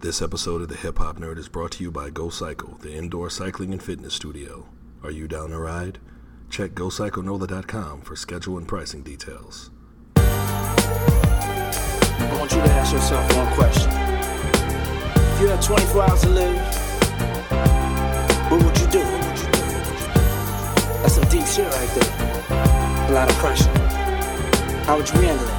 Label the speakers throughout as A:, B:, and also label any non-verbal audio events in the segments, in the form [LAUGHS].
A: This episode of the Hip Hop Nerd is brought to you by Go Cycle, the indoor cycling and fitness studio. Are you down to ride? Check GoCycleNola.com for schedule and pricing details.
B: I want you to ask yourself one question. If you had 24 hours to live, what would you do? That's some deep shit right there. A lot of pressure. How would you handle it?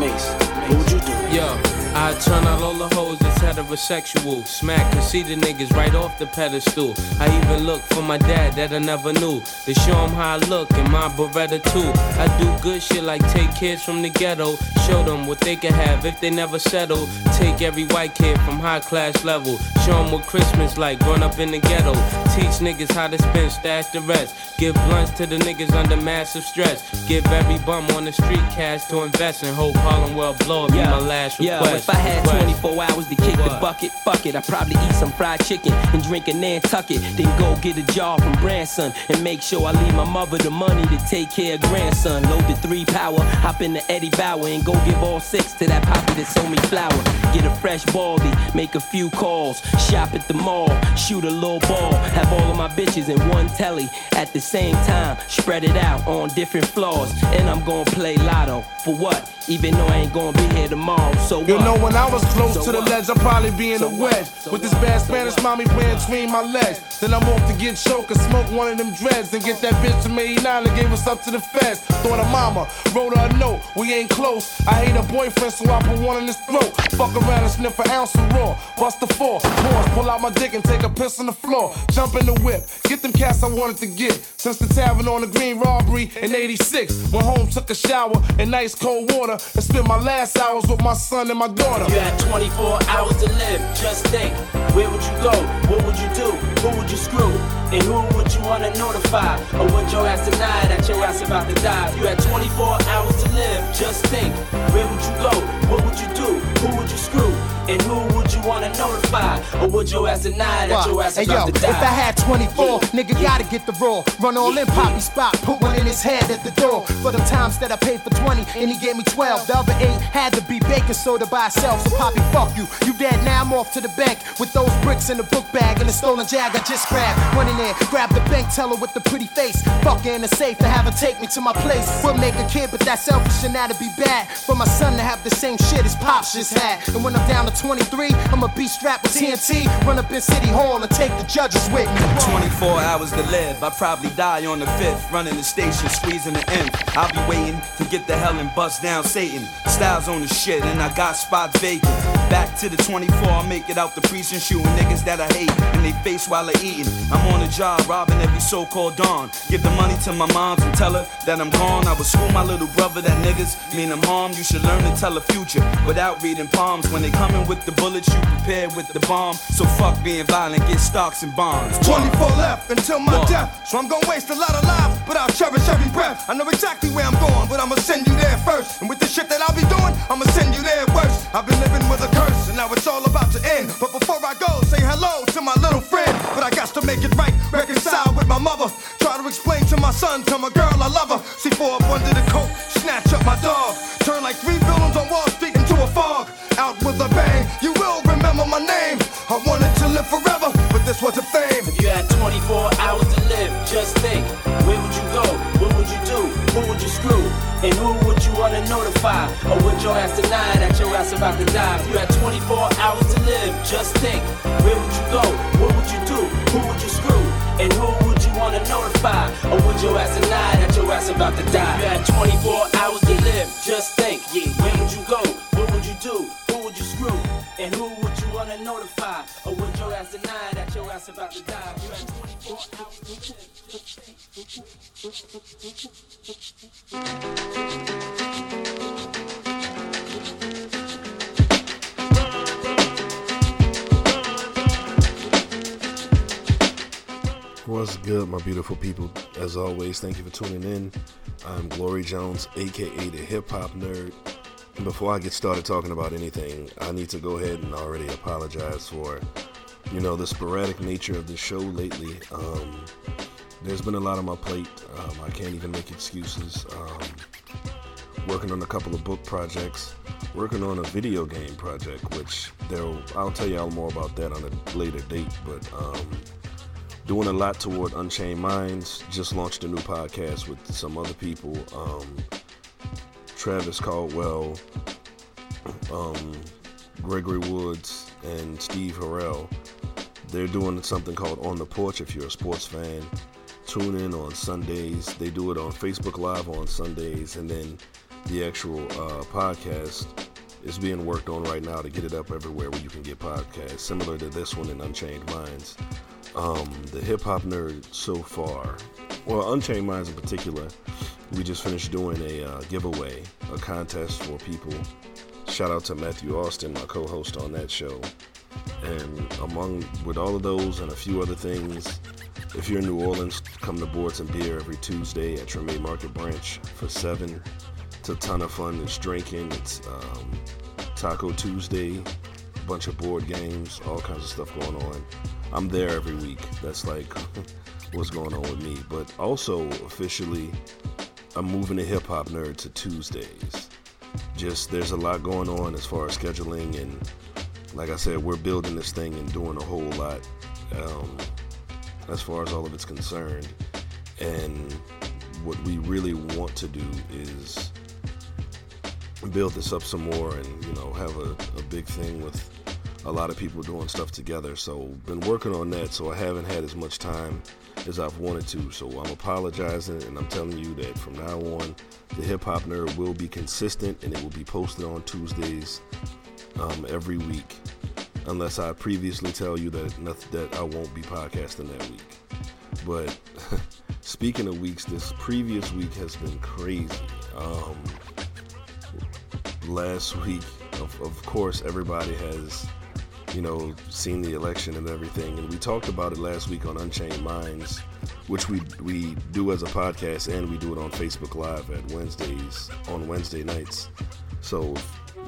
B: Mase, what would you do?
C: Yo, I turn out all the hoes that's heterosexual. Smack cause see the niggas right off the pedestal. I even look for my dad that I never knew. To show him how I look in my Beretta too. I do good shit like take kids from the ghetto. Show them what they can have if they never settle. Take every white kid from high class level. Show them what Christmas like growing up in the ghetto. Teach niggas how to spend, stash the rest. Give blunts to the niggas under massive stress. Give every bum on the street cash to invest and hope Harlem will blow up. Be my last request.
D: if I had
C: Request.
D: 24 hours to kick the bucket, fuck it. I'd probably eat some fried chicken and drink a Nantucket. Then go get a jar from Branson and make sure I leave my mother the money to take care of grandson. Load the three power, hop in the Eddie Bauer and go give all six to that poppy that sold me flour. Get a fresh baldy, make a few calls, shop at the mall, shoot a little ball, have all of my bitches in one telly. At the same time, spread it out on different floors, and I'm gonna play lotto. For what? Even though I ain't gonna be here tomorrow, so what?
E: You know, when I was close
D: So
E: to the
D: what?
E: ledge, I'd probably be in
D: So
E: the wedge.
D: So
E: With this bad Spanish mommy playing between my legs. Then I'm off to get choked and smoke one of them dreads and get that bitch to me nine and gave us up to the feds. Thought of mama, wrote her a note, we ain't close. I hate her boyfriend, so I put one in his throat. Fuck around and sniff an ounce of raw. Bust the four, pause, pull out my dick and take a piss on the floor. Jump in the whip, get them cats I wanted to get. Since the tavern on the green robbery in 86. Went home, took a shower in nice cold water, and spent my last hours with my son and my daughter.
B: You had 24 hours to live. Just think, where would you go? What would you do? Who would you screw? And who would you wanna notify? Or would your ass deny that your ass about to die? You had 24 hours to live. Just think, where would you go? What would you do? Who would you screw? And who would you wanna notify? Or would your ass deny that your ass
F: Hey yo,
B: about to die?
F: if I had 24, nigga gotta get the raw. Run all in Poppy spot, put one in his head at the door. For the times that I paid for 20 and he gave me 12. The other eight had to be baking soda by itself. So Poppy, fuck you. You dead now, I'm off to the bank with those bricks in the book bag and the stolen jag I just grabbed. Run in there, grab the bank teller with the pretty face. Fuck in the safe to have her take me to my place. We'll make a kid, but that's selfish and that'd be bad. For my son to have the same shit his pops just had. And when I'm down to 23, I'ma be strapped with TNT. Run up in City Hall and take the judges with me.
G: 24 hours to live. I probably die on the fifth. Running the station, squeezing the end. I'll be waiting to get the hell and bust down Satan. Styles on the shit, and I got spots vacant. Back to the 24, I make it out the precinct, shooting niggas that I hate and they face while I eating. I'm on the job, robbing every so-called dawn. Give the money to my moms and tell her that I'm gone. I would school my little brother that niggas mean I'm harm. You should learn to tell the future without reading palms. When they coming with the bullets, you prepare with the bomb. So fuck being violent, get stocks and bonds.
E: 24 left until my death. So I'm gonna waste a lot of lives, but I'll cherish every breath. I know exactly where I'm going, but I'ma send you there first. And with the shit that I'll be doing, I'ma send you there worse. I've been living with a curse, and now it's all about to end. But before I go, say hello to my little friend. But I got to make it right, reconcile with my mother. Try to explain to my son, tell my girl I love her. See four up under the coat, snatch up my dog. Turn like three villains on Wall Street into a fog. Out with a bang, you will remember my name. I wanted to live forever, this wasn't fame.
B: If you had 24 hours to live, just think, where would you go? What would you do? Who would you screw? And who would you wanna notify? Or would your ass deny that your ass about to die? If you had 24 hours to live, just think, where would you go? What would you do? Who would you screw? And who would you wanna notify? Or would your ass deny that your ass about to die? If you had 24 hours to live, just think, yeah, where would you go? What would you do? Who would you screw? And who would you wanna notify? Or would your ass deny about to die? You had 24 hours to live, just think.
A: What's good, my beautiful people? As always, thank you for tuning in. I'm Glory Jones, aka the Hip Hop Nerd. And before I get started talking about anything, I need to go ahead and already apologize for, you know, the sporadic nature of the show lately. Um, there's been a lot on my plate. Um, I can't even make excuses. Um, working on a couple of book projects, working on a video game project, which I'll tell y'all more about that on a later date. But um, doing a lot toward Unchained Minds. Just launched a new podcast with some other people. Um, Travis Caldwell, um, Gregory Woods, and Steve Harrell. They're doing something called On the Porch if you're a sports fan. Tune in on Sundays. They do it on Facebook Live on Sundays, and then the actual uh, podcast is being worked on right now to get it up everywhere where you can get podcasts, similar to this one in Unchained Minds. Um, the hip hop nerd so far, well, Unchained Minds in particular, we just finished doing a uh, giveaway, a contest for people. Shout out to Matthew Austin, my co-host on that show. And among with all of those and a few other things, if you're in New Orleans, come to Boards and Beer every Tuesday at Treme Market Branch for seven. It's a ton of fun. It's drinking. It's um, Taco Tuesday, a bunch of board games, all kinds of stuff going on. I'm there every week. That's like [LAUGHS] what's going on with me. But also officially, I'm moving the hip hop nerd to Tuesdays. Just there's a lot going on as far as scheduling and like I said, we're building this thing and doing a whole lot um, as far as all of it's concerned. And what we really want to do is build this up some more and you know have a, a big thing with a lot of people doing stuff together. So been working on that. So I haven't had as much time as I've wanted to. So I'm apologizing and I'm telling you that from now on, the Hip Hop Nerd will be consistent and it will be posted on Tuesdays um, every week, unless I previously tell you that that I won't be podcasting that week. But [LAUGHS] speaking of weeks, this previous week has been crazy. Um, last week, of, of course, everybody has you know, seen the election and everything. And we talked about it last week on Unchained Minds, which we we do as a podcast and we do it on Facebook Live at Wednesdays on Wednesday nights. So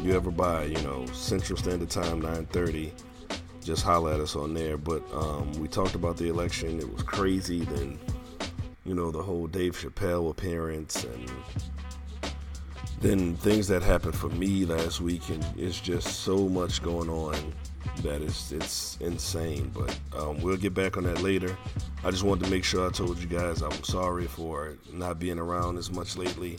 A: you ever buy, you know, Central Standard Time 9:30, just holler at us on there. But um, we talked about the election. It was crazy. Then, you know, the whole Dave Chappelle appearance and then things that happened for me last week and it's just so much going on that is it's insane. But um, we'll get back on that later. I just wanted to make sure I told you guys I'm sorry for not being around as much lately.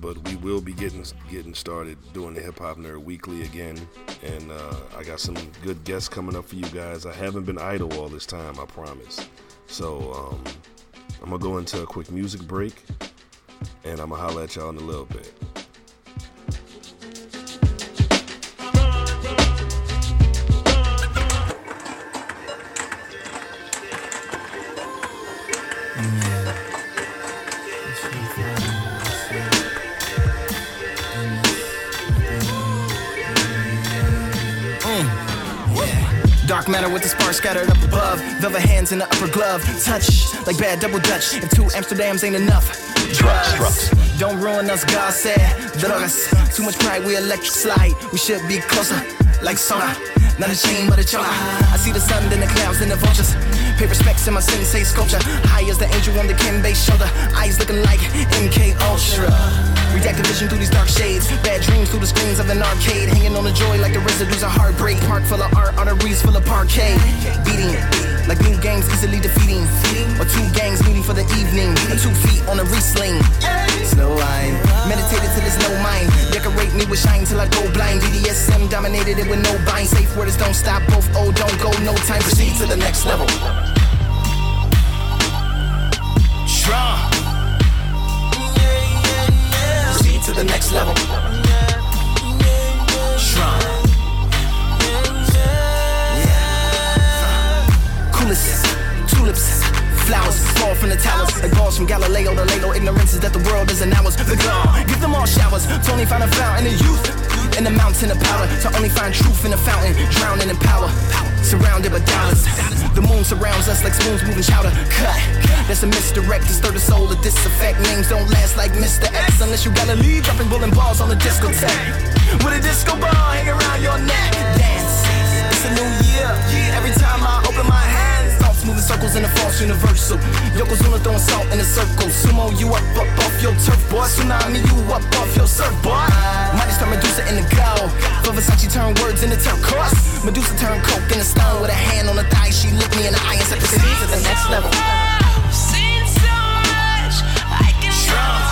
A: But we will be getting getting started doing the Hip Hop Nerd Weekly again, and uh, I got some good guests coming up for you guys. I haven't been idle all this time, I promise. So um, I'm gonna go into a quick music break, and I'm gonna holler at y'all in a little bit.
H: Dark matter with the sparks scattered up above. Velvet hands in the upper glove. Touch like bad double dutch. If two Amsterdams ain't enough. Drugs. Don't ruin us, God said. Drugs. Too much pride, we electric slide. We should be closer, like sauna. Not a chain, but a chola. I see the sun, then the clouds, then the vultures. Pay respects in my sensei sculpture. High as the angel on the Kimbe shoulder. Eyes looking like MK Ultra. Redacted vision through these dark shades. Bad dreams through the screens of an arcade. Hanging on the joy like the residues of heartbreak. Park full of art, arteries full of parquet. Beating like new gangs easily defeating. Or two gangs meeting for the evening. Or two feet on a re-sling. Slow line. Meditated till there's no mind. Decorate me with shine till I go blind. BDSM dominated it with no bind. Safe words don't stop. Both oh don't go. No time. Proceed to the next level. Strong. To the next level. Strong. Coolest tulips. Flowers fall from the towers like balls from Galileo to Lalo. Ignorance is that the world isn't ours. The gone, give them all showers. Only find a fountain in youth. In the mountain of power. To only find truth in the fountain. Drowning in power. Surrounded by dollars. The moon surrounds us like spoons moving chowder. Cut. That's a misdirect stir the soul of disaffect. Names don't last like Mr. X unless you gotta leave. Dropping bowling balls on the discotheque. With a disco ball hang around your neck. Dance. It's a new year. Every time I moving circles in the false universal. Yokozuna throwing salt in a circle. Sumo you up, up off your turf, boy. Tsunami you up off your
I: surfboard. Mighty start Medusa in the go. For Versace turn words into turquoise. Medusa turn coke in the stone with a hand on the thigh. She looked me in the eye and said, "Proceed to the next level."
J: Seen so much, I can never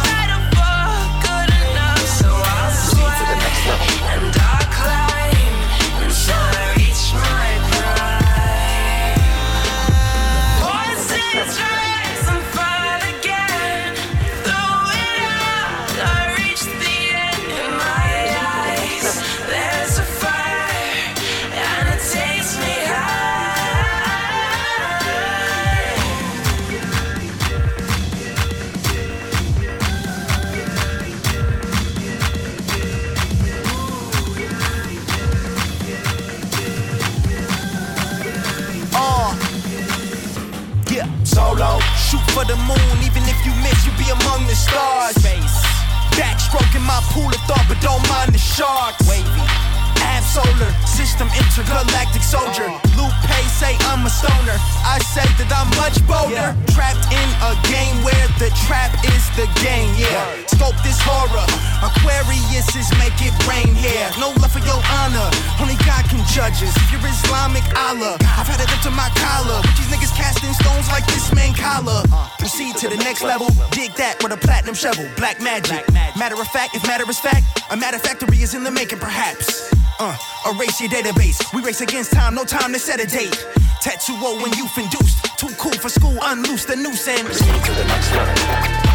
I: Backstroking my pool of thought, but don't mind the sharks. Wavy. Ab solar, system intergalactic soldier. Lupe say I'm a stoner. I say that I'm much bolder. Trapped in a game where the trap is the game, yeah. Scope this horror. Aquarius is make it rain here. No love for your honor. Only God can judge us. If you're Islamic, Allah. I've had it up to my collar. These niggas casting stones like this man collar. Uh, Proceed to the next level. Dig that with a platinum shovel. Black magic. Matter of fact, if matter is fact, a matter factory is in the making, perhaps. Uh, erase your database. We race against time, no time to set a date. Tattoo O when youth induced. Too cool for school, unloose the noose and. To the next level.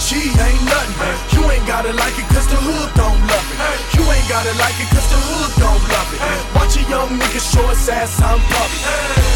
K: G ain't nothing. You ain't gotta like it cause the hood don't love it. You ain't gotta like it cause the hood don't love it. Watch a young nigga show his ass I'm puppy.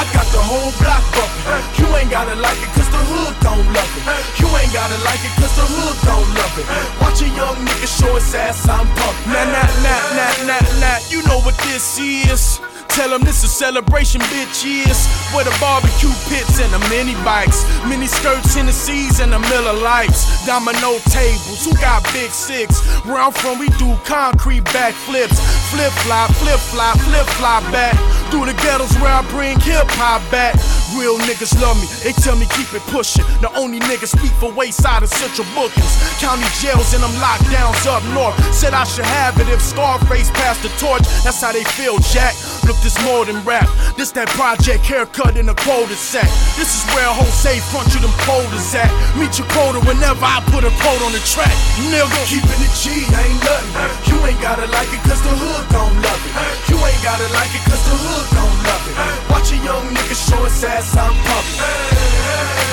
K: I got the whole block bumping. You ain't gotta like it cause the hood don't love it. You ain't gotta like it cause the hood don't love it. Watch a young nigga show his ass I'm pumping. Nah, nah, nah, nah, nah, nah. You know what this is. Tell them this is celebration, bitch, yes. Where the barbecue pits and the mini bikes, mini skirts, Tennessees, and the Miller Lites. Domino tables, who got big six? Where I'm from, we do concrete backflips. Flip flop, flip flop, flip flop back. Through the ghettos where I bring hip hop back. Real niggas love me, they tell me keep it pushing. The only niggas speak for wayside and central bookings. County jails and them lockdowns up north. Said I should have it if Scarface passed the torch. That's how they feel, Jack. Look, this more than rap. This that project haircut in a quota set. This is where Jose front you them quotas at. Meet your quota whenever I put a quote on the track. Nigga, keeping it G ain't nothing. You ain't gotta like it cause the hood don't love it. You ain't gotta like it cause the hood don't it. Watch a young nigga show his ass pumping.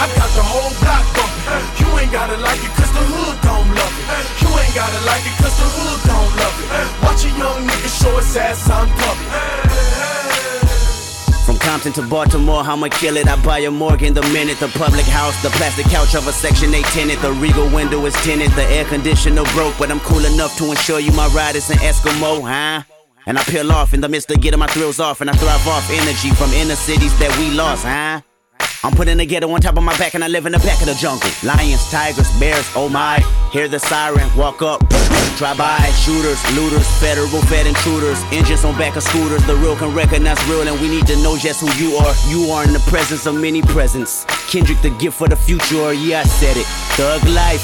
K: I got the whole block bumping. You ain't gotta like it cause the hood don't love it. You ain't gotta like it cause the hood don't love it. Watch a young nigga show his ass I'm pumping.
L: From Compton to Baltimore, I'ma kill it. I buy a Morgan the minute. The public house, the plastic couch of a Section 8 tenant. The Regal window is tinted. The air conditioner broke, but I'm cool enough to ensure you my ride is an Eskimo, huh? And I peel off in the midst of getting my thrills off, and I thrive off energy from inner cities that we lost, huh? I'm putting together on top of my back, and I live in the back of the jungle. Lions, tigers, bears, oh my. Hear the siren, walk up, drive by. Shooters, looters, federal fed intruders. Engines on back of scooters. The real can recognize real, and we need to know just who you are. You are in the presence of many presents. Kendrick, the gift for the future, yeah, I said it. Thug life,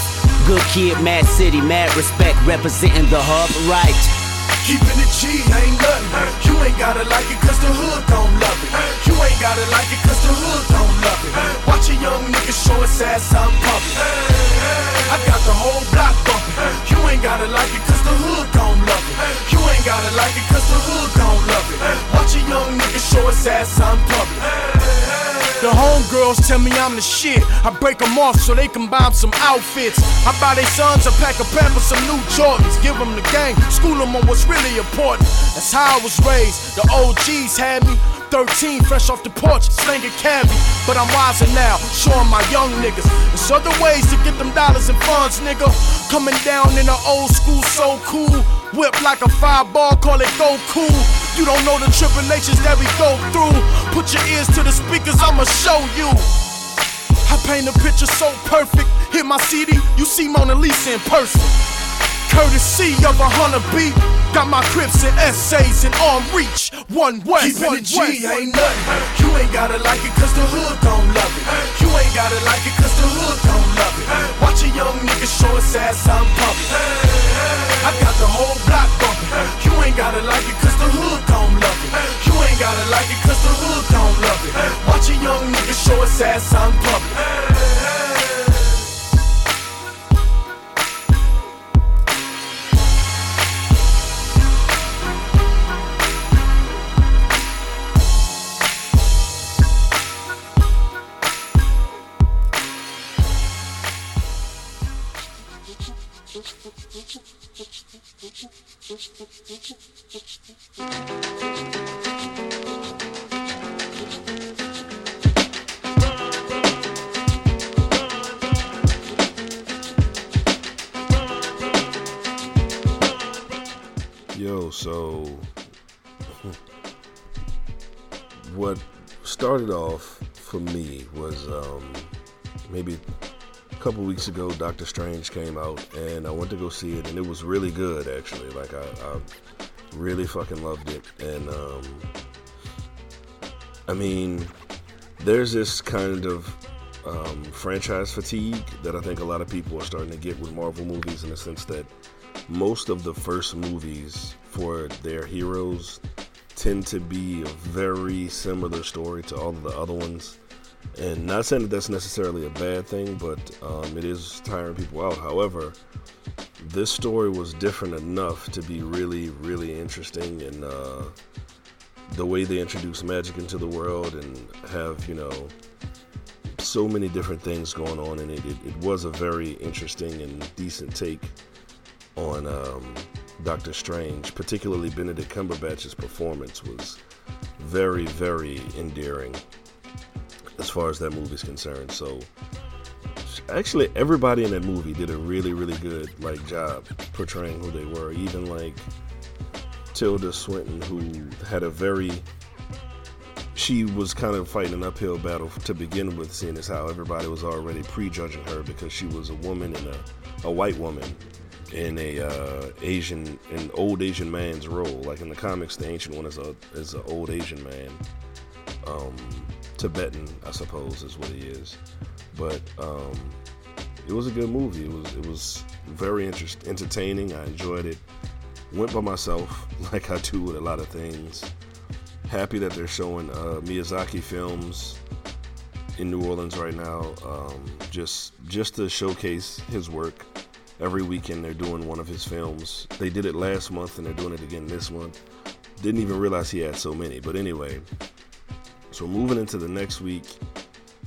L: good kid, mad city, mad respect, representing the hub right.
K: Keeping it G ain't nothing. You ain't gotta like it cause the hood don't love it. You ain't gotta like it cause the hood don't love it. Watch a young nigga show his ass out public. I got the whole block bumping. You ain't gotta like it cause the hood don't love it. You ain't gotta like it cause the hood don't love it. Watch a young nigga show his ass out public. The homegirls tell me I'm the shit. I break them off so they can buy some outfits. I buy their sons a pack of Pampers, some new Jordans. Give them the game, school them on what's really important. That's how I was raised. The OGs had me 13, fresh off the porch, slinging cabbie. But I'm wiser now, showing my young niggas. There's other ways to get them dollars and funds, nigga. Coming down in the old school, so cool. Whip like a fireball, call it go cool. You don't know the tribulations that we go through. Put your ears to the speakers, I'ma show you. I paint a picture so perfect. Hit my CD, you see Mona Lisa in person. Courtesy of a hunter beat. Got my crips and essays in arm reach. One way,
M: Keeping
K: one
M: it G
K: way.
M: ain't nothing. You ain't gotta like it cause the hood don't love it. You ain't gotta like it cause the hood don't love it. Watch a young nigga show his ass in public. I got the whole block bumping. You ain't gotta like it cause the hood don't love it. You ain't gotta like it cause the hood don't love it. Watch a young nigga show his ass out in
A: Yo, so [LAUGHS] what started off for me was um, maybe couple weeks ago. Doctor Strange came out, and I went to go see it, and it was really good actually. Like I, I really fucking loved it, and um, I mean, there's this kind of um, franchise fatigue that I think a lot of people are starting to get with Marvel movies in the sense that most of the first movies for their heroes tend to be a very similar story to all of the other ones. And not saying that that's necessarily a bad thing, but um, it is tiring people out. However, this story was different enough to be really, really interesting, and uh, the way they introduce magic into the world and have, you know, so many different things going on in it. It, it was a very interesting and decent take on um, Doctor Strange, particularly Benedict Cumberbatch's performance was very, very endearing as far as that movie's concerned. So, actually, everybody in that movie did a really, really good like job portraying who they were. Even like Tilda Swinton, who had a very she was kind of fighting an uphill battle to begin with, seeing as how everybody was already prejudging her because she was a woman and a, a white woman in a uh, Asian, an old Asian man's role. Like in the comics, the ancient one is a is an old Asian man, um, Tibetan, I suppose, is what he is. But um, it was a good movie. It was it was very interest, entertaining. I enjoyed it. Went by myself, [LAUGHS] like I do with a lot of things. Happy that they're showing uh, Miyazaki films in New Orleans right now, um, just just to showcase his work. Every weekend they're doing one of his films. They did it last month and they're doing it again this month. Didn't even realize he had so many. But anyway, so moving into the next week,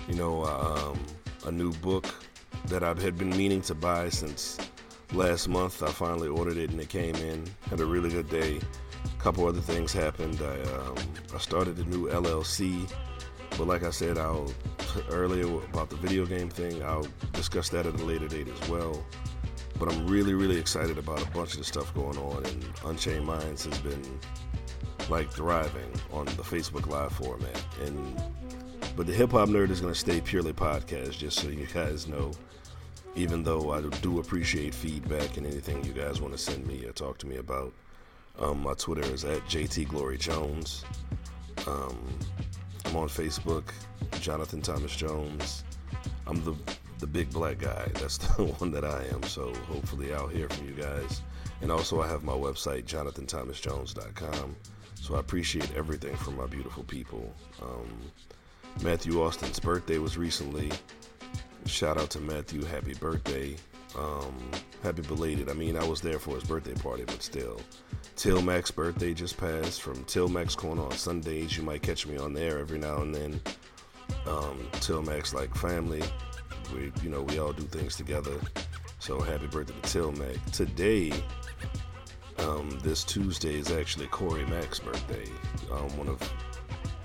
A: you know, um, a new book that I had been meaning to buy since last month. I finally ordered it and it came in. Had a really good day. A couple other things happened. I um, I started a new LLC, but like I said, I'll earlier about the video game thing. I'll discuss that at a later date as well. But I'm really, really excited about a bunch of the stuff going on, and Unchained Minds has been like thriving on the Facebook Live format. And but the Hip Hop Nerd is going to stay purely podcast, just so you guys know. Even though I do appreciate feedback and anything you guys want to send me or talk to me about, um, my Twitter is at JT Glory Jones. Um, I'm on Facebook, Jonathan Thomas Jones. I'm the the big black guy. That's [LAUGHS] the one that I am. So hopefully I'll hear from you guys. And also I have my website, JonathanThomasJones.com. So I appreciate everything from my beautiful people. Um, Matthew Austin's birthday was recently. Shout out to Matthew, happy birthday. Um, happy belated. I mean, I was there for his birthday party, but still. Till Mac's birthday just passed. From Till Mac's Corner on Sundays, you might catch me on there every now and then. Um, Till Mac's like family. We, you know, we all do things together. So happy birthday to Till Mac. Today, um, this Tuesday is actually Corey Mack's birthday. Um, one of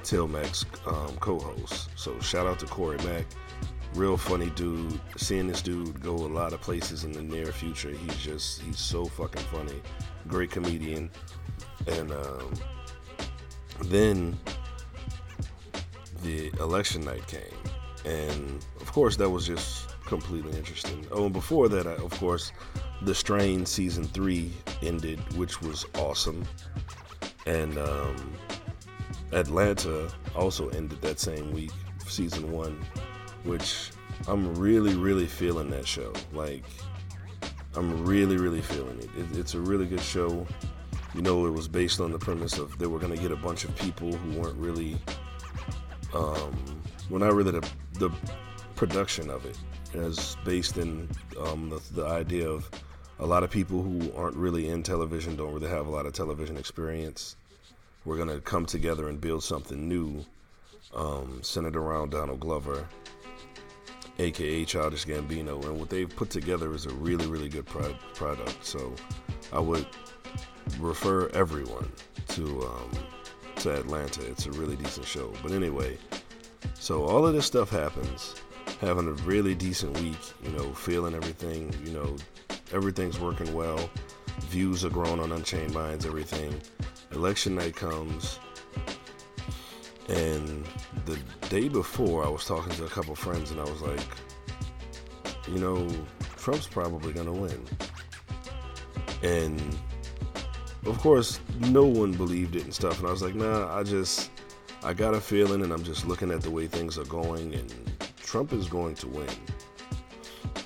A: Till Mac's um, co-hosts. So shout out to Corey Mack. Real funny dude. Seeing this dude go a lot of places in the near future, he's just he's so fucking funny. Great comedian. And um, then the election night came, and of course that was just completely interesting. Oh, and before that, I, of course, the Strain season three ended, which was awesome, and um, Atlanta also ended that same week, season one, which I'm really, really feeling that show. Like, I'm really, really feeling it. it. It's a really good show. You know, it was based on the premise of they were going to get a bunch of people who weren't really, um, well, not really the, the production of it. It's based in um, the, the idea of a lot of people who aren't really in television, don't really have a lot of television experience. We're to come together and build something new um, centered around Donald Glover, aka Childish Gambino, and what they've put together is a really, really good pro- product. So I would refer everyone to um, to Atlanta. It's a really decent show. But anyway, so all of this stuff happens, having a really decent week. You know, feeling everything. You know, everything's working well. Views are growing on Unchained Minds. Everything. Election night comes. And the day before, I was talking to a couple friends, and I was like, you know, Trump's probably going to win. And of course, no one believed it and stuff. And I was like, nah, I just, I got a feeling, and I'm just looking at the way things are going, and Trump is going to win.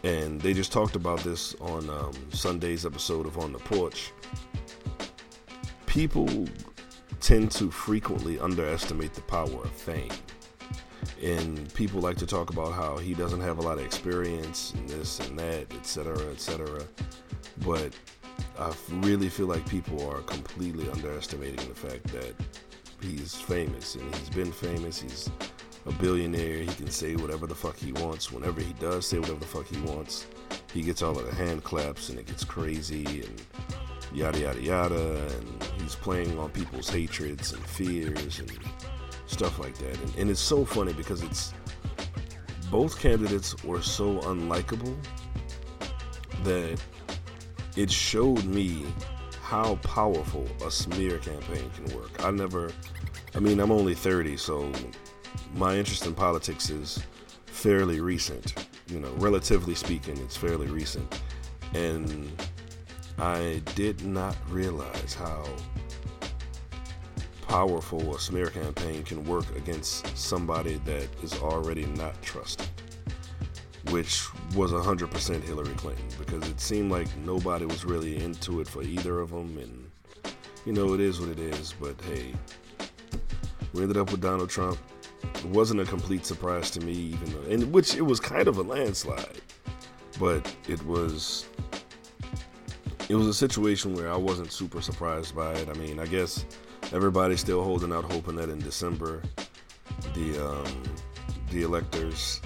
A: And they just talked about this on um, Sunday's episode of On the Porch. People tend to frequently underestimate the power of fame. And people like to talk about how he doesn't have a lot of experience and this and that, etc., etc. But I really feel like people are completely underestimating the fact that he's famous and he's been famous. He's a billionaire. He can say whatever the fuck he wants. Whenever he does say whatever the fuck he wants, he gets all of the hand claps and it gets crazy and yada yada yada. And he's playing on people's hatreds and fears and stuff like that. And, and it's so funny because it's both candidates were so unlikable that it showed me how powerful a smear campaign can work. I never, I mean, I'm only 30, so my interest in politics is fairly recent. You know, relatively speaking, it's fairly recent. And I did not realize how powerful a smear campaign can work against somebody that is already not trusted which was 100% Hillary Clinton because it seemed like nobody was really into it for either of them. And, you know, it is what it is. But hey, we ended up with Donald Trump. It wasn't a complete surprise to me, even though, in which it was kind of a landslide. But it was. It was a situation where I wasn't super surprised by it. I mean, I guess everybody's still holding out, hoping that in December, the um, the electors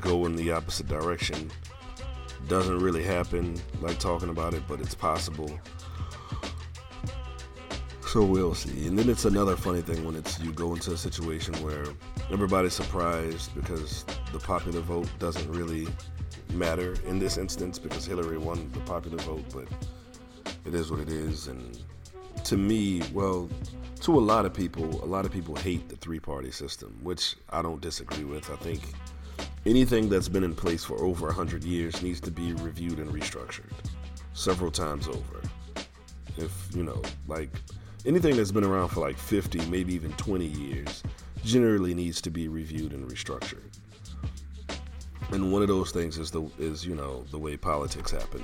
A: go in the opposite direction. Doesn't really happen like talking about it, but it's possible. So we'll see. And then it's another funny thing when it's you go into a situation where everybody's surprised because the popular vote doesn't really matter in this instance because Hillary won the popular vote, but it is what it is. And to me, well, to a lot of people, a lot of people hate the three party system, which I don't disagree with. I think anything that's been in place for over 100 years needs to be reviewed and restructured several times over. If, you know, like anything that's been around for like 50, maybe even 20 years, generally needs to be reviewed and restructured. And one of those things is the is you know the way politics happen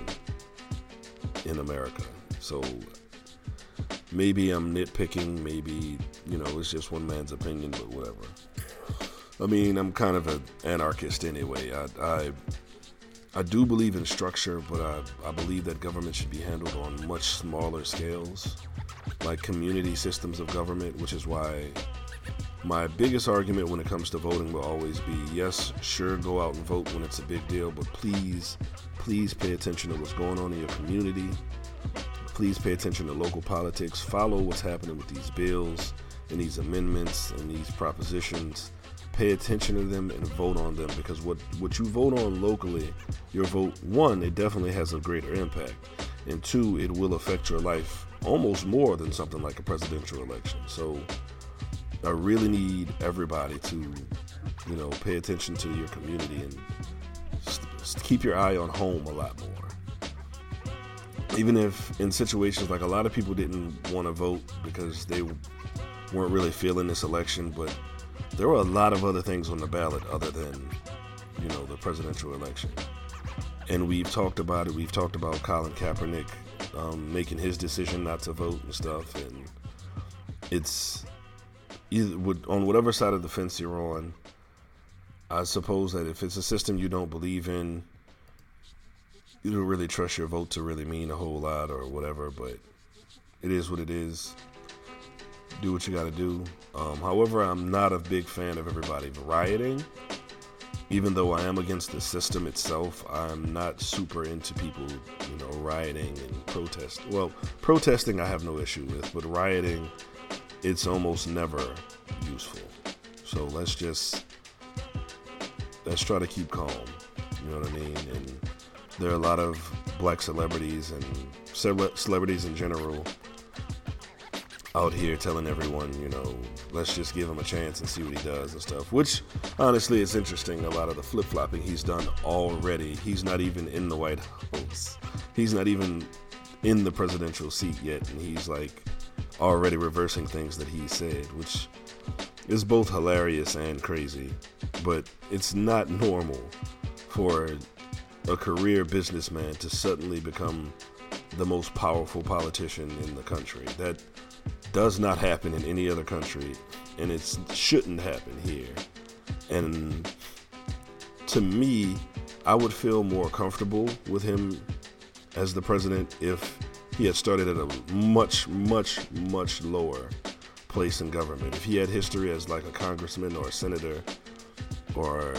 A: in America. So maybe I'm nitpicking, maybe you know it's just one man's opinion, but whatever. I mean, I'm kind of an anarchist anyway. I, I I do believe in structure, but I, I believe that government should be handled on much smaller scales, like community systems of government, which is why my biggest argument when it comes to voting will always be yes, sure, go out and vote when it's a big deal, but please, please pay attention to what's going on in your community. Please pay attention to local politics. Follow what's happening with these bills and these amendments and these propositions pay attention to them and vote on them because what what you vote on locally your vote one it definitely has a greater impact and two it will affect your life almost more than something like a presidential election so i really need everybody to you know pay attention to your community and st- keep your eye on home a lot more even if in situations like a lot of people didn't want to vote because they weren't really feeling this election but there were a lot of other things on the ballot other than, you know, the presidential election. And we've talked about it. We've talked about Colin Kaepernick um, making his decision not to vote and stuff. And it's either on whatever side of the fence you're on. I suppose that if it's a system you don't believe in, you don't really trust your vote to really mean a whole lot or whatever. But it is what it is do what you got to do. Um, however, I'm not a big fan of everybody rioting. Even though I am against the system itself, I'm not super into people, you know, rioting and protest. Well, protesting I have no issue with, but rioting, it's almost never useful. So let's just let's try to keep calm. You know what I mean? And there are a lot of black celebrities and celebrities in general out here telling everyone, you know, let's just give him a chance and see what he does and stuff. Which, honestly, is interesting. A lot of the flip flopping he's done already. He's not even in the White House. He's not even in the presidential seat yet, and he's like already reversing things that he said, which is both hilarious and crazy. But it's not normal for a career businessman to suddenly become the most powerful politician in the country. That does not happen in any other country, and it shouldn't happen here. And to me, I would feel more comfortable with him as the president if he had started at a much, much, much lower place in government. If he had history as like a congressman or a senator or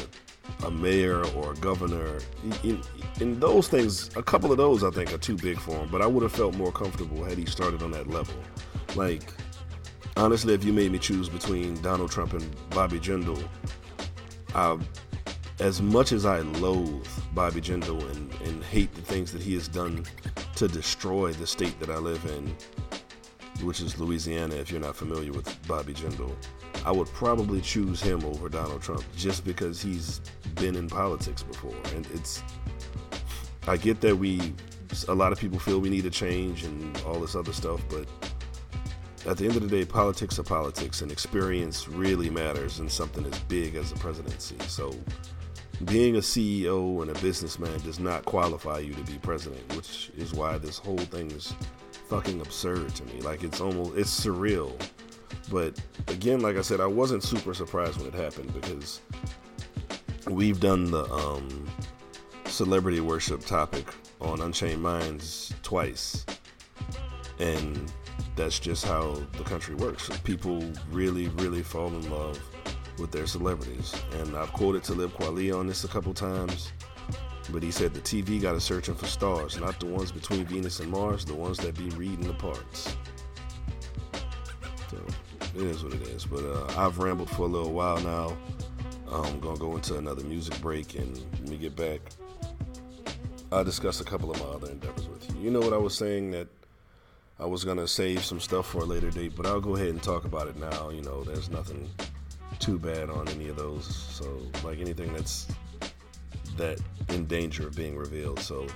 A: a mayor or a governor, in, in those things, a couple of those I think are too big for him. But I would have felt more comfortable had he started on that level. Like, honestly, if you made me choose between Donald Trump and Bobby Jindal, I, as much as I loathe Bobby Jindal and, and hate the things that he has done to destroy the state that I live in, which is Louisiana, if you're not familiar with Bobby Jindal, I would probably choose him over Donald Trump just because he's been in politics before. And it's, I get that we, a lot of people feel we need a change and all this other stuff, but at the end of the day, politics are politics, and experience really matters in something as big as a presidency. So, being a CEO and a businessman does not qualify you to be president, which is why this whole thing is fucking absurd to me. Like, it's almost, it's surreal. But again, like I said, I wasn't super surprised when it happened because we've done the um, celebrity worship topic on Unchained Minds twice. And that's just how the country works. People really, really fall in love with their celebrities. And I've quoted Talib Kweli on this a couple times, but he said the TV got us searching for stars, not the ones between Venus and Mars, the ones that be reading the parts. So it is what it is. But uh, I've rambled for a little while now. I'm gonna go into another music break, and when we get back, I'll discuss a couple of my other endeavors with you. You know what I was saying that I was gonna save some stuff for a later date, but I'll go ahead and talk about it now. You know, there's nothing too bad on any of those. So like anything that's that in danger of being revealed. So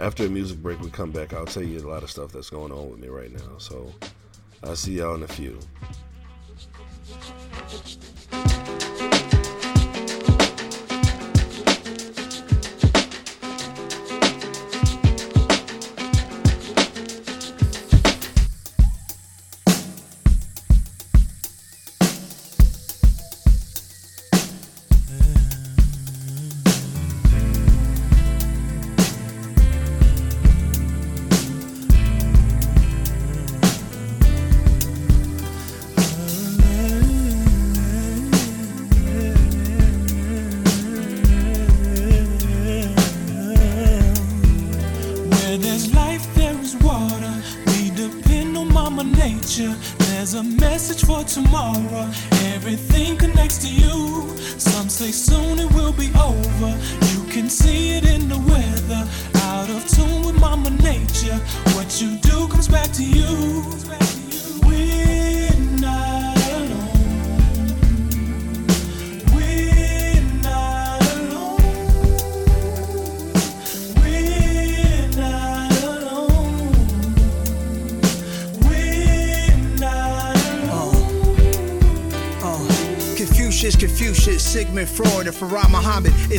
A: after a music break, we come back. I'll tell you a lot of stuff that's going on with me right now. So I'll see y'all in a few.
N: Tomorrow.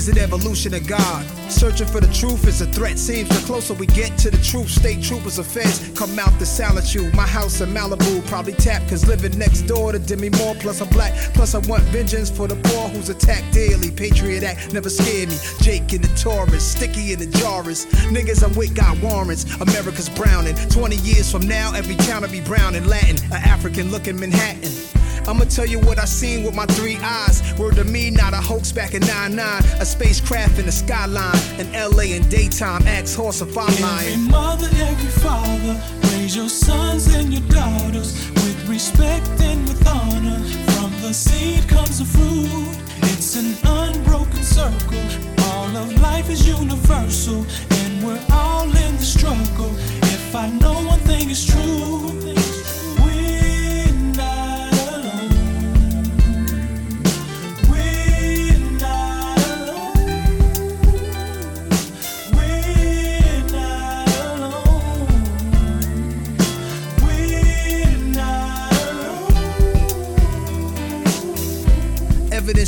F: Is an evolution of God. Searching for the truth is a threat. Seems the closer we get to the truth, state troopers of feds come out to you. My house in Malibu probably tapped, cause living next door to Demi Moore, plus I'm black. Plus I want vengeance for the poor who's attacked daily. Patriot Act never scared me. Jake in the Taurus, Sticky in the Jarvis. Niggas I'm with got warrants. America's browning. 20 years from now, every town will be brown in Latin. A African looking Manhattan. I'ma tell you what I seen with my three eyes. Word to me, not a hoax back in 99. A spacecraft in the skyline. In LA in daytime, ask horse if I'm
N: Every mother, every father, raise your sons and your daughters with respect and with honor. From the seed comes the fruit. It's an unbroken circle. All of life is universal, and we're all in the struggle. If I know one thing is true,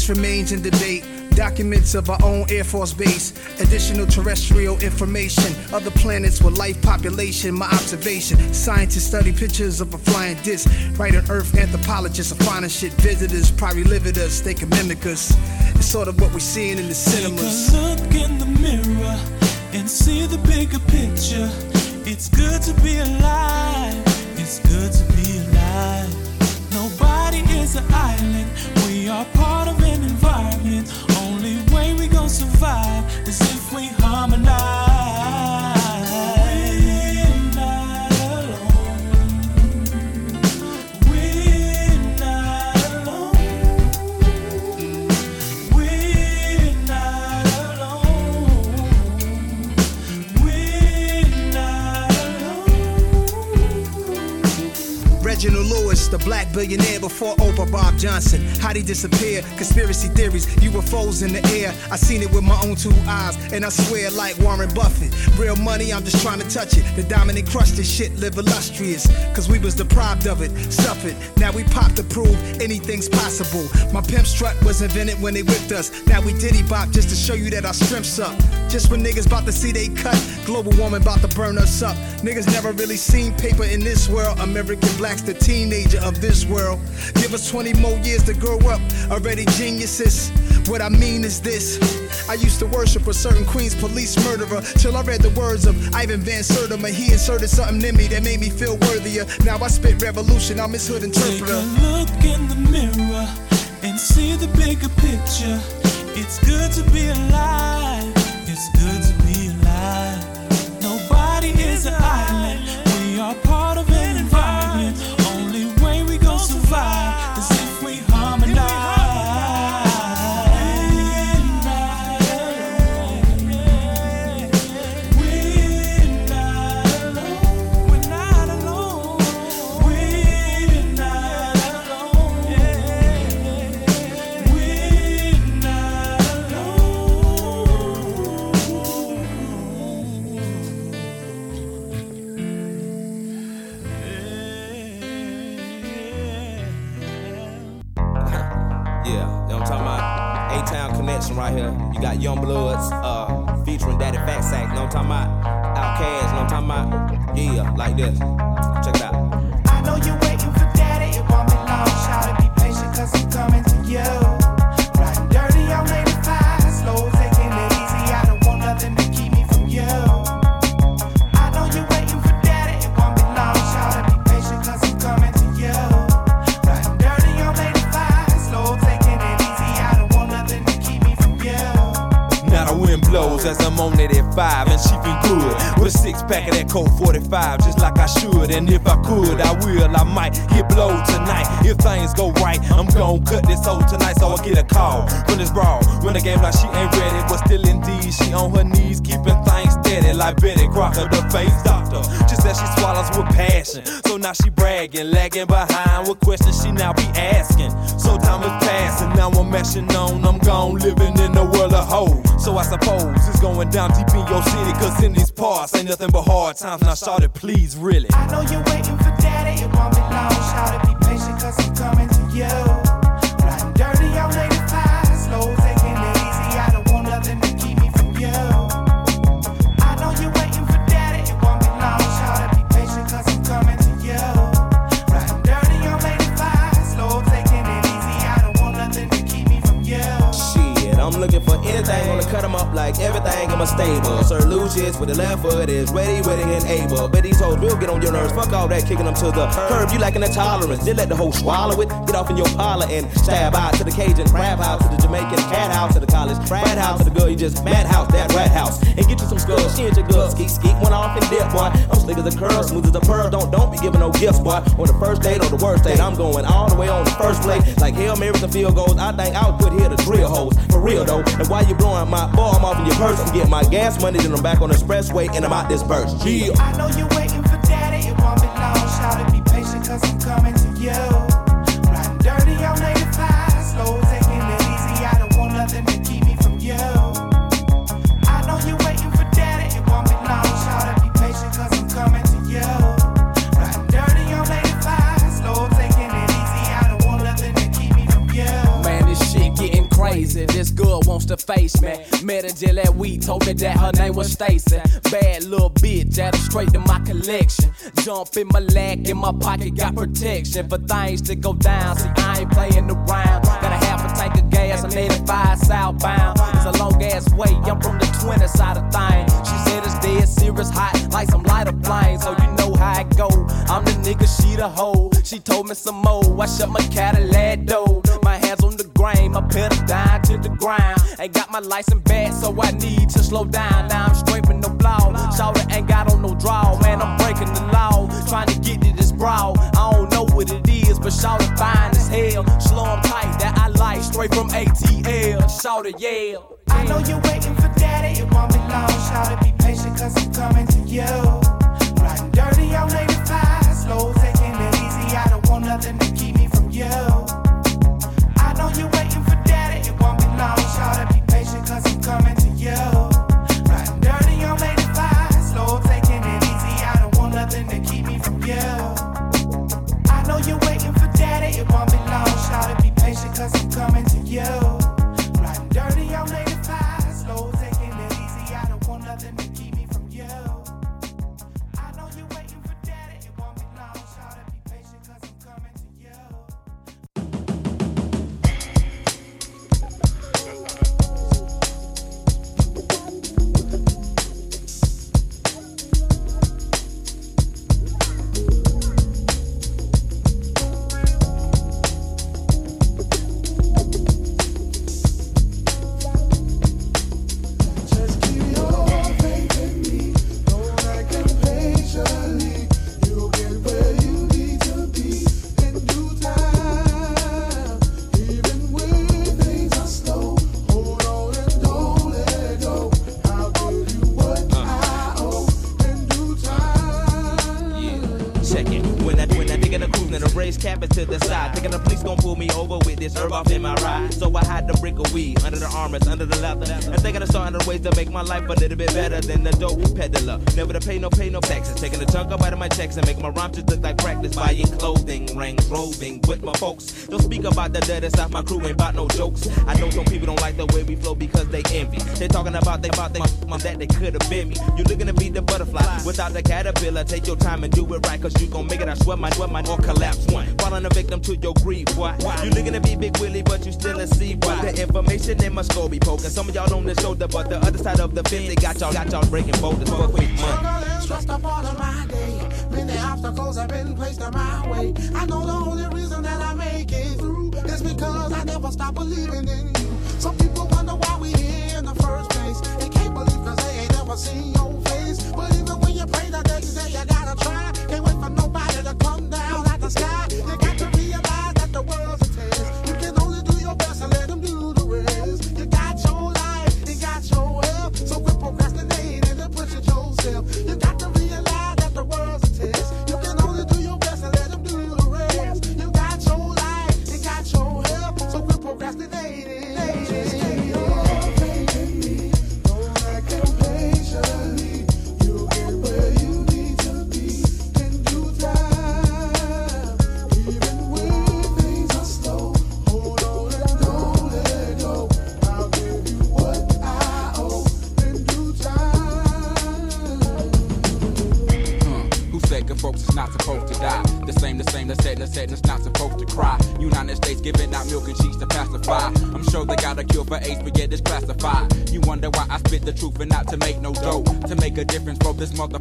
F: Remains in debate. Documents of our own Air Force base. Additional terrestrial information. Other planets with life population. My observation. Scientists study pictures of a flying disc. Right on Earth, anthropologists are finding shit. Visitors probably live with us. They can mimic us. It's sort of what we're seeing in the cinemas.
N: Take a look in the mirror and see the bigger picture. It's good to be alive. It's good to be alive. Nobody is an island. We are part of an survive
F: The black billionaire before Oprah Bob Johnson. How'd he disappear? Conspiracy theories, UFOs in the air. I seen it with my own two eyes, and I swear, like Warren Buffett. Real money, I'm just trying to touch it. The diamond crushed this shit live illustrious, cause we was deprived of it. Suffered, now we pop to prove anything's possible. My pimp strut was invented when they whipped us. Now we diddy bop just to show you that our strength's up. Just when niggas about to see they cut, global warming about to burn us up. Niggas never really seen paper in this world. American blacks, the teenager of this world. Give us 20 more years to grow up, already geniuses. What I mean is this I used to worship a certain Queens police murderer till I read the words of Ivan Van Sertima. He inserted something in me that made me feel worthier. Now I spit revolution, I'm his hood interpreter.
N: Take a look in the mirror and see the bigger picture. It's good to be alive. It's good to be alive. Nobody is an
O: Yeah, like this.
G: Six pack of that Colt 45, just like I should. And if I could, I will. I might get blow tonight if things go right. I'm gon' cut this hole tonight, so I get a call from this bra. When the game like she ain't ready, but still indeed she on her knees, keeping things steady like Betty Crocker, the face doctor. Just as she swallows with passion, so now she bragging, lagging behind with questions she now be asking. So time is passing, now I'm mashing on. I'm gone living in the world of hoes. So I suppose it's going down deep in your city, cause in these parts ain't nothing but hard times. Now shout it, please, really.
P: I know you're waiting for daddy, it won't be long. Shout it, be patient, cause I'm coming to you.
O: Like everything in my stable. Sir Lucious with the left foot is ready, ready, and able. But these hoes will get on your nerves. Fuck all that, kicking them to the curb. You lacking the tolerance. Then let the hoe swallow it. Get off in your parlor and stab out to the Cajun crab house, to the Jamaican cat house, to the college frat house, to the girl you just madhouse, that rat house. And get you some skulls. She ain't your girl. Skeet, skeet, one off and dip, boy. I'm slick as a curl, smooth as a pearl. Don't, don't be giving no gifts, boy. On the first date or the worst date, I'm going all the way on the first plate. Like Hail Marys and field goals. I think I was put here the drill holes. For real though. And while you blowing my ball, off in your purse. I'm getting my gas money, then I'm back on the expressway and I'm out this purse. Yeah.
P: I know you're
B: wants to face me. Met her just last week, told me that her name was Stacy. Bad little bitch, added straight to my collection. Jump in my leg, in my pocket, got protection for things to go down. See, I ain't playing around. Got a half a tank of gas, I'm 85 southbound. It's a long ass way, I'm from the 20 side of things. She said it's dead serious, hot like some lighter flame. So you know how it go. I'm the nigga, she the hoe. She told me some more. I shut my Cadillac door. My hands on the grain, my pedal Ain't got my license back, so I need to slow down. Now I'm straight with no blow. Shawty ain't got on no draw. Man, I'm breaking the law. Trying to get to this brawl. I don't know what it is, but Shawty fine as hell. Slow 'em tight, that I like. Straight from ATL. Shawty, yeah.
P: I know you're waiting for daddy, it won't be long. Shout be patient, cause I'm coming to you. Riding dirty on 85, slow, taking it easy. I don't want nothing
O: ways to make my life a little bit better than the dope peddler. Never to pay no pay no taxes, taking the chunk up out of my checks and make my rhymes just look like practice buying clothing. range roving with my folks. Don't speak about the dead inside my crew, ain't about no jokes. I know some people don't like the way we flow because they envy. They talking about they about they that they could have been me. You looking to be the butterfly without the caterpillar. Take your time and do it right, cause you gon' make it. I swear my swear my or collapse one. Falling a victim to your greed, why? You looking to be Big Willie, but you still a C, Why? The information in my skull be poking. Some of y'all on the shoulder, but the other side of the fence, they got y'all got y'all breaking boulders for quick money.
Q: Stressed up all of my day. Many obstacles have been placed in my way. I know the only reason that I make it through is because I never stop believing in you. Some people wonder why we here in the first place. They can't believe cause they ain't never seen your face. But even when you pray the next day, you gotta try. Can't wait for nobody to come down out the sky.
R: Folks is not supposed to die? The same, the same the said the said it's not supposed to cry. United States giving out milk and cheese to pacify. I'm sure they got a cure for AIDS, but yet it's classified. You wonder why I spit the truth and not to make no dough. To make a difference, bro, this mother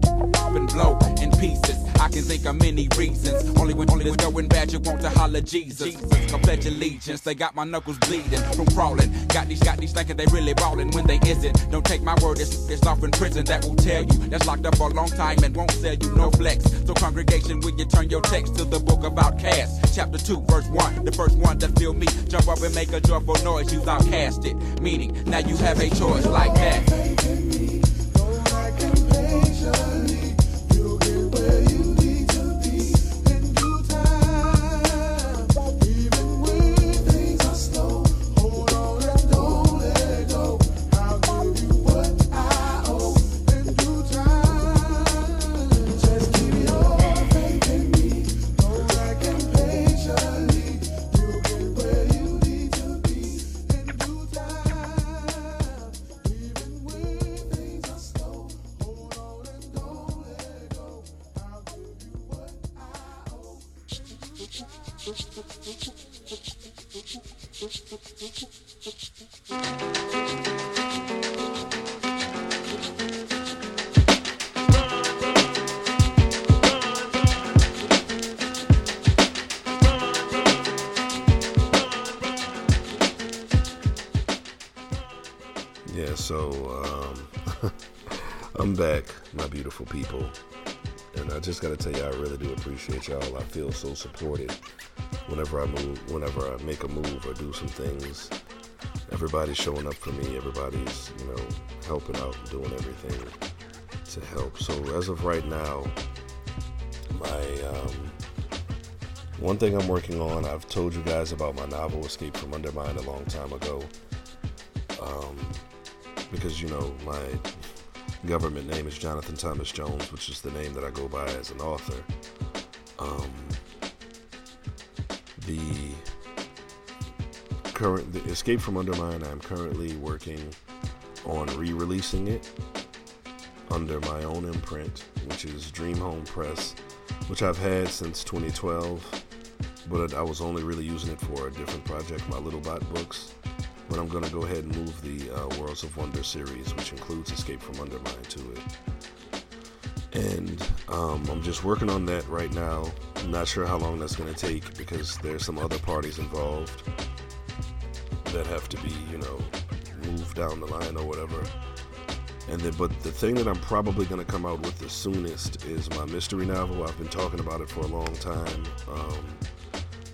R: and blow in pieces. I can think of many reasons. Only when only it's going bad, you want to holler Jesus. Jesus, I pledge allegiance. They got my knuckles bleeding from crawling. Got these, got these thinking they really ballin' when they isn't. Don't take my word, it's, it's off in prison that will tell you. That's locked up for a long time and won't sell you no flex. So congregation, will you turn your text to the book of OutKast? Chapter 2, verse 1. The first one that feel me. Jump up and make a joyful noise, you've outcasted. Meaning, now you have a choice like that.
A: Beautiful people. And I just gotta tell y'all, I really do appreciate y'all. I feel so supported whenever I move, whenever I make a move or do some things. Everybody's showing up for me. Everybody's, you know, helping out, doing everything to help. So as of right now, my um, one thing I'm working on, I've told you guys about my novel Escape from Undermine a long time ago. Um, because you know my government name is Jonathan Thomas Jones, which is the name that I go by as an author. Um, the current the Escape from Undermine, I'm currently working on re-releasing it under my own imprint, which is Dream Home Press, which I've had since 2012, but I was only really using it for a different project, my Little Bot books. But I'm gonna go ahead and move the uh, Worlds of Wonder series, which includes Escape from Undermine, to it. And um, I'm just working on that right now. I'm not sure how long that's gonna take because there's some other parties involved that have to be, you know, moved down the line or whatever. And then, but the thing that I'm probably gonna come out with the soonest is my mystery novel. I've been talking about it for a long time. Um,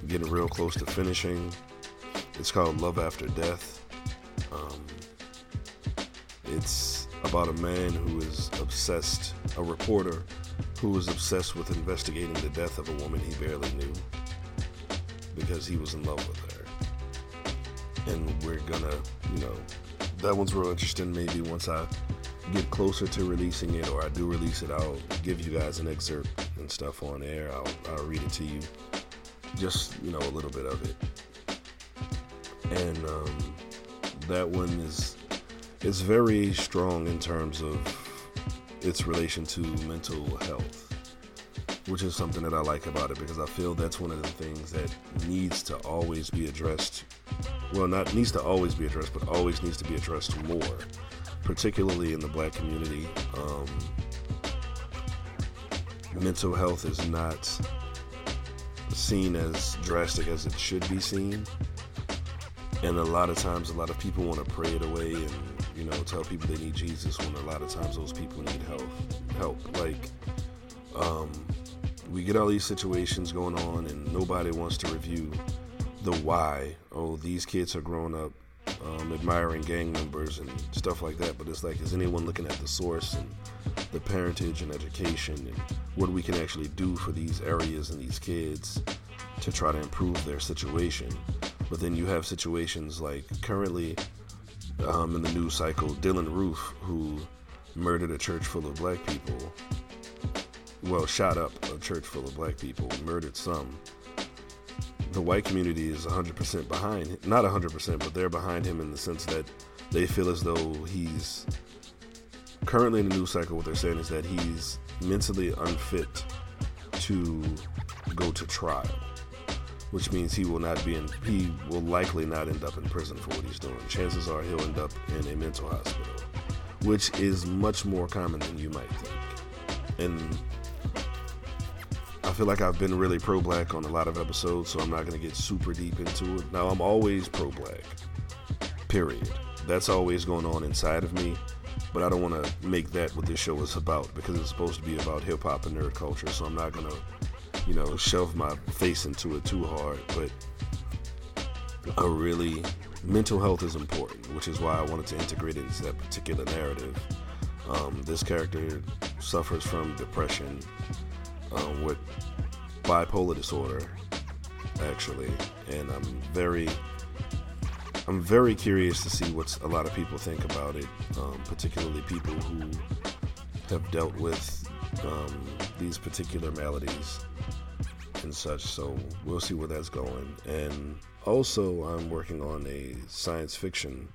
A: getting real close to finishing. It's called Love After Death. Um, it's about a man who is obsessed, a reporter who is obsessed with investigating the death of a woman he barely knew because he was in love with her. And we're gonna, you know, that one's real interesting. Maybe once I get closer to releasing it or I do release it, I'll give you guys an excerpt and stuff on air. I'll, I'll read it to you. just you know a little bit of it, and um, that one is is very strong in terms of its relation to mental health, which is something that I like about it because I feel that's one of the things that needs to always be addressed. Well, not needs to always be addressed, but always needs to be addressed more, particularly in the black community. Um, mental health is not seen as drastic as it should be seen. And a lot of times, a lot of people want to pray it away and, you know, tell people they need Jesus when a lot of times those people need help. Help. Like, um, we get all these situations going on and nobody wants to review the why. Oh, these kids are growing up um, admiring gang members and stuff like that. But it's like, is anyone looking at the source and the parentage and education and what we can actually do for these areas and these kids to try to improve their situation? But then you have situations like currently um, in the news cycle, Dylann Roof, who murdered a church full of black people. Well, shot up a church full of black people, murdered some the white community is 100% behind. Not 100%, but they're behind him in the sense that they feel as though he's currently in the news cycle. What they're saying is that he's mentally unfit to go to trial, which means he will not be in, he will likely not end up in prison for what he's doing. Chances are he'll end up in a mental hospital, which is much more common than you might think. And I feel like I've been really pro black on a lot of episodes, so I'm not going to get super deep into it. Now, I'm always pro black, period. That's always going on inside of me, but I don't want to make that what this show is about because it's supposed to be about hip hop and nerd culture, so I'm not going to, you know, shove my face into it too hard. But I really, mental health is important, which is why I wanted to integrate it into that particular narrative. Um, this character suffers from depression um, with bipolar disorder, actually, and I'm very, I'm very curious to see what a lot of people think about it, um, particularly people who have dealt with um, these particular maladies and such. So we'll see where that's going. And also, I'm working on a science fiction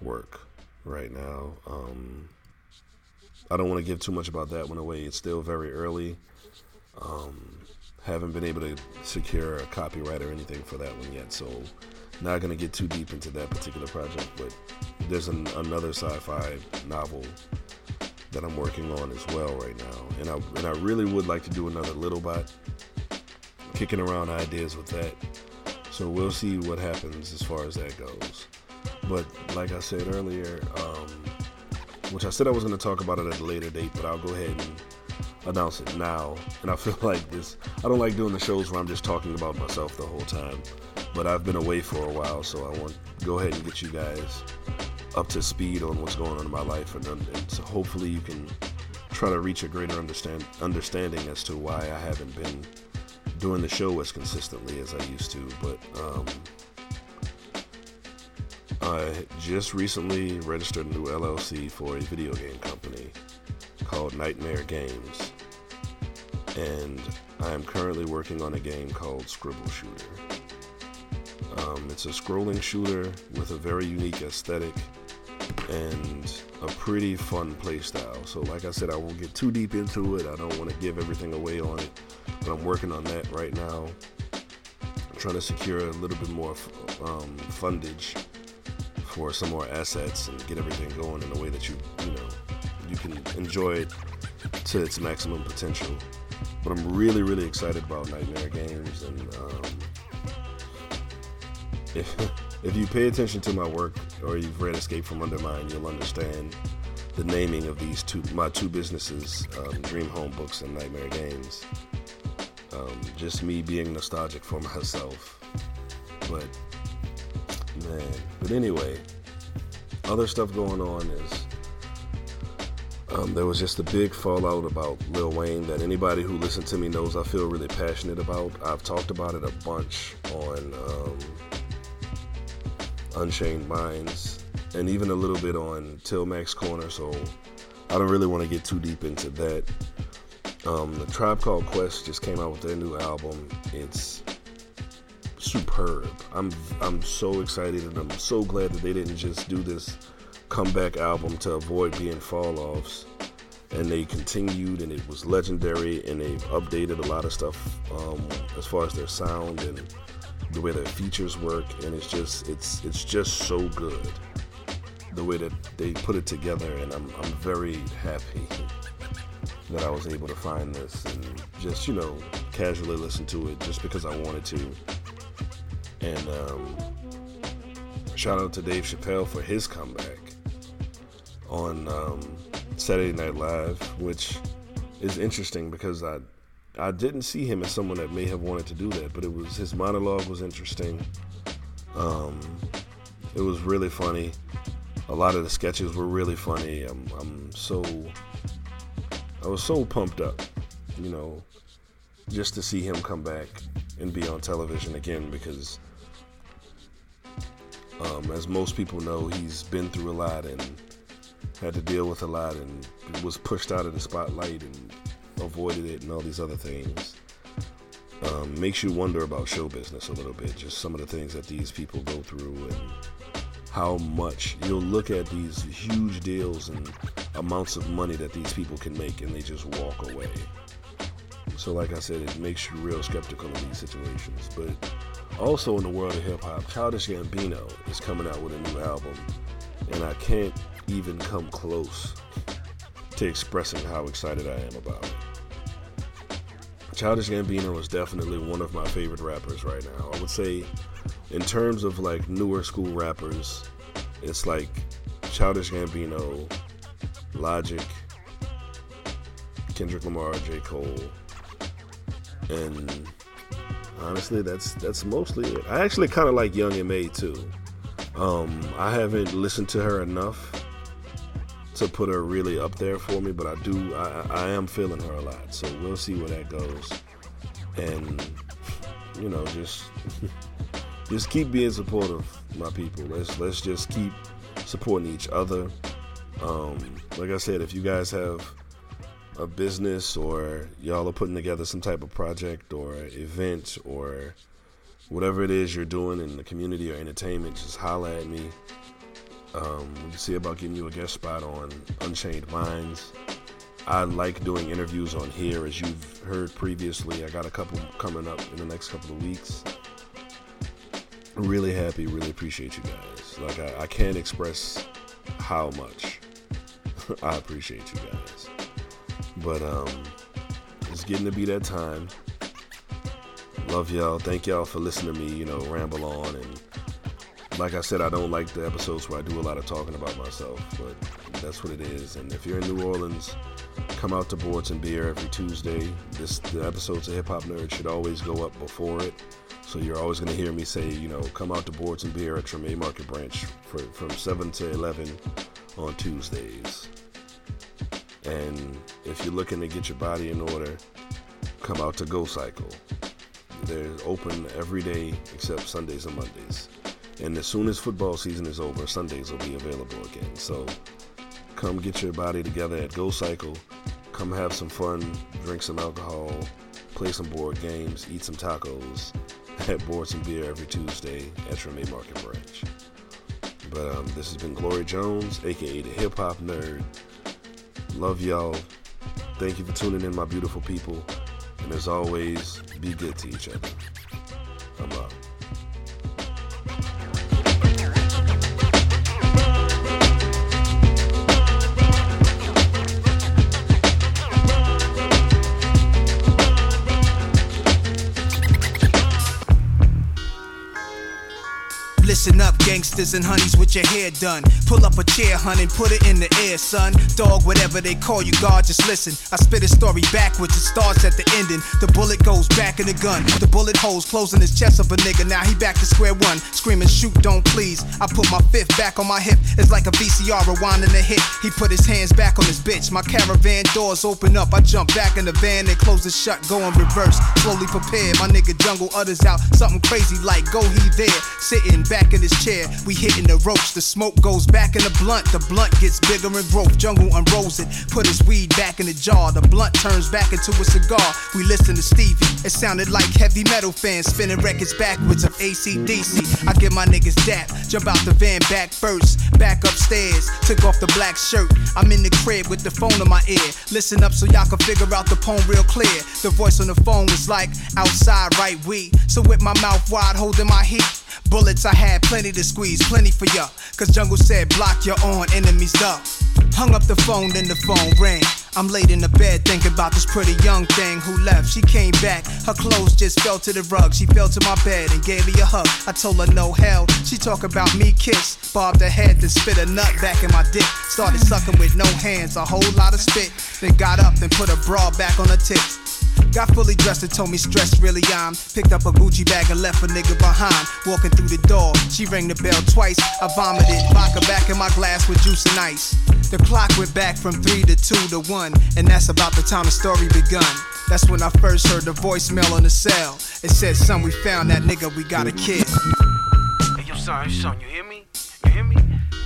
A: work right now. Um, I don't want to give too much about that one away. It's still very early. Um, haven't been able to secure a copyright or anything for that one yet, so not going to get too deep into that particular project. But there's an, another sci-fi novel that I'm working on as well right now, and I and I really would like to do another Little Bot. Kicking around ideas with that, so we'll see what happens as far as that goes. But like I said earlier, um, which I said I was going to talk about it at a later date, but I'll go ahead and announce it now. [LAUGHS] And I feel like this, I don't like doing the shows where I'm just talking about myself the whole time. But I've been away for a while, so I want to go ahead and get you guys up to speed on what's going on in my life. And, and so hopefully you can try to reach a greater understand, understanding as to why I haven't been doing the show as consistently as I used to. But, um, I just recently registered a new LLC for a video game company called Nightmare Games. And I am currently working on a game called Scribble Shooter. Um, it's a scrolling shooter with a very unique aesthetic and a pretty fun playstyle. So, like I said, I won't get too deep into it. I don't want to give everything away on it, but I'm working on that right now. I'm trying to secure a little bit more um, fundage for some more assets and get everything going in a way that you you know you can enjoy it to its maximum potential. But I'm really really excited about Nightmare Games and um, [LAUGHS] if if you pay attention to my work or you've read Escape from Undermine, you'll understand the naming of these two my two businesses, um, Dream Home Books and Nightmare Games. Um, just me being nostalgic for myself, but man. But anyway, other stuff going on is um, there was just a big fallout about Lil Wayne that anybody who listened to me knows I feel really passionate about. I've talked about it a bunch on um, Unchained Minds and even a little bit on Till Max Corner, so I don't really want to get too deep into that. Um, the Tribe Called Quest just came out with their new album. It's superb. I'm I'm so excited and I'm so glad that they didn't just do this comeback album to avoid being fall offs. And they continued and it was legendary and they've updated a lot of stuff um, as far as their sound and the way their features work and it's just it's it's just so good the way that they put it together and I'm, I'm very happy that I was able to find this and just you know casually listen to it just because I wanted to and um, shout out to Dave Chappelle for his comeback on um, Saturday Night Live which is interesting because I I didn't see him as someone that may have wanted to do that but it was his monologue was interesting um, it was really funny a lot of the sketches were really funny. I'm, I'm so, I was so pumped up, you know, just to see him come back and be on television again because, um, as most people know, he's been through a lot and had to deal with a lot and was pushed out of the spotlight and avoided it and all these other things. Um, makes you wonder about show business a little bit, just some of the things that these people go through and how much you'll look at these huge deals and amounts of money that these people can make and they just walk away. So, like I said, it makes you real skeptical in these situations. But also in the world of hip hop, Childish Gambino is coming out with a new album, and I can't even come close to expressing how excited I am about it. Childish Gambino is definitely one of my favorite rappers right now. I would say in terms of like newer school rappers, it's like Childish Gambino, Logic, Kendrick Lamar, J. Cole, and honestly, that's that's mostly it. I actually kind of like Young M.A. too. Um, I haven't listened to her enough to put her really up there for me, but I do. I, I am feeling her a lot, so we'll see where that goes. And you know, just [LAUGHS] just keep being supportive, my people. Let's let's just keep supporting each other. Um, like I said, if you guys have a business or y'all are putting together some type of project or event or whatever it is you're doing in the community or entertainment, just holla at me. Um, we can see about getting you a guest spot on Unchained Minds. I like doing interviews on here, as you've heard previously. I got a couple coming up in the next couple of weeks. Really happy, really appreciate you guys. Like, I, I can't express how much [LAUGHS] I appreciate you guys. But, um, it's getting to be that time. Love y'all. Thank y'all for listening to me, you know, ramble on and like I said, I don't like the episodes where I do a lot of talking about myself, but that's what it is. And if you're in New Orleans, come out to Boards and Beer every Tuesday. This the episodes of Hip Hop Nerd should always go up before it, so you're always going to hear me say, you know, come out to Boards and Beer at Treme Market Branch for, from 7 to 11 on Tuesdays. And if you're looking to get your body in order, come out to Go Cycle. They're open every day except Sundays and Mondays. And as soon as football season is over, Sundays will be available again. So come get your body together at Go Cycle. Come have some fun, drink some alcohol, play some board games, eat some tacos at Boards and Beer every Tuesday at Treme Market Branch. But um, this has been Glory Jones, aka the Hip Hop Nerd. Love y'all. Thank you for tuning in, my beautiful people. And as always, be good to each other.
H: Gangsters and honeys with your hair done. Pull up a chair, hun, and put it in the air, son. Dog, whatever they call you, God, just listen. I spit a story backwards, it starts at the ending. The bullet goes back in the gun. The bullet holes closing his chest of a nigga. Now he back to square one, screaming, shoot, don't please. I put my fifth back on my hip. It's like a VCR rewinding a hit. He put his hands back on his bitch. My caravan doors open up. I jump back in the van and close it shut, go in reverse. Slowly prepared, my nigga jungle others out. Something crazy like go he there. Sitting back
F: in his chair. We hitting the ropes. The smoke goes back in the blunt. The blunt gets bigger in growth. Jungle unrolls it. Put his weed back in the jar. The blunt turns back into a cigar. We listen to Stevie. It sounded like heavy metal fans spinning records backwards of AC/DC. I give my niggas dap. Jump out the van back first. Back upstairs. Took off the black shirt. I'm in the crib with the phone in my ear. Listen up so y'all can figure out the poem real clear. The voice on the phone was like, outside, right? We. So with my mouth wide, holding my heat. Bullets, I had plenty to squeeze, plenty for ya. Cause Jungle said, block your own enemies up. Hung up the phone, then the phone rang. I'm laid in the bed thinking about this pretty young thing who left. She came back, her clothes just fell to the rug. She fell to my bed and gave me a hug. I told her no hell. She talk about me kiss, bobbed her head, then spit a nut back in my dick. Started sucking with no hands, a whole lot of spit. Then got up and put a bra back on her tits. Got fully dressed and told me stress really I'm. Picked up a Gucci bag and left a nigga behind. Walking through the door, she rang the bell twice. I vomited vodka back in my glass with juice and ice. The clock went back from three to two to one, and that's about the time the story begun. That's when I first heard the voicemail on the cell. It said, "Son, we found that nigga. We got a kid."
S: Hey, yo, son, son, you hear me? You hear me?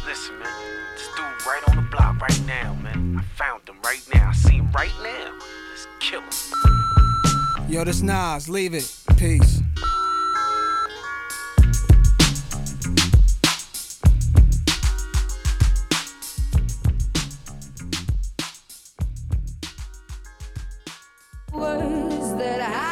S: Listen, man, this dude right on the block right now, man. I found him right now. I see him right now. Let's kill him.
F: Yo, this Nas. Leave it. Peace.
J: Words that I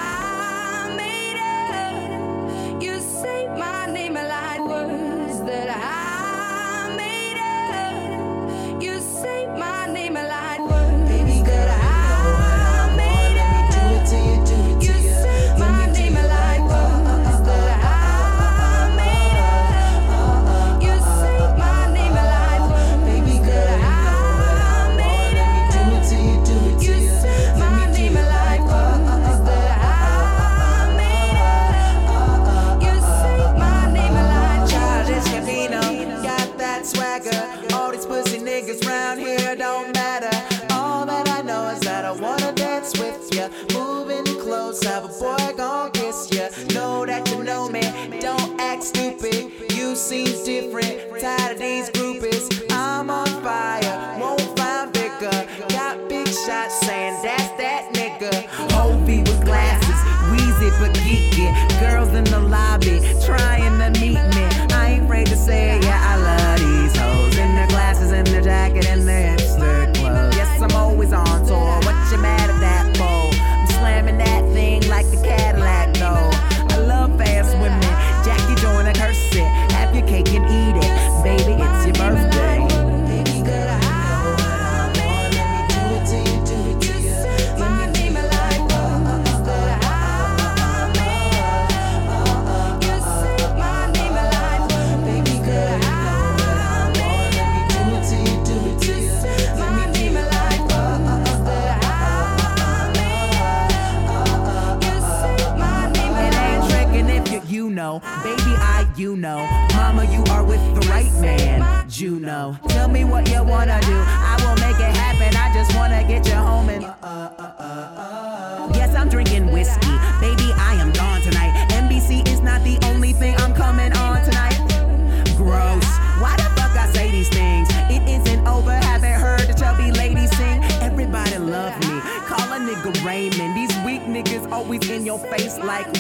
T: Know that you know me, don't act stupid. You seem different, tired of these groupies. I'm on fire, won't find bigger. Got big shots saying that's that nigga. Hovi with glasses, Weezy but geeky.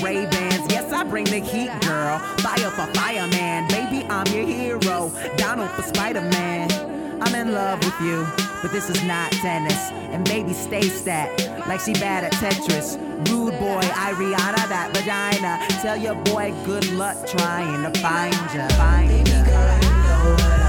T: Ray-Bans. Yes, I bring the heat, girl. Fire for fireman. Baby, I'm your hero. Donald for Spider-Man. I'm in love with you, but this is not tennis. And baby, stay stat like she bad at Tetris. Rude boy, Ariana, that vagina. Tell your boy good luck trying to find ya. Find ya.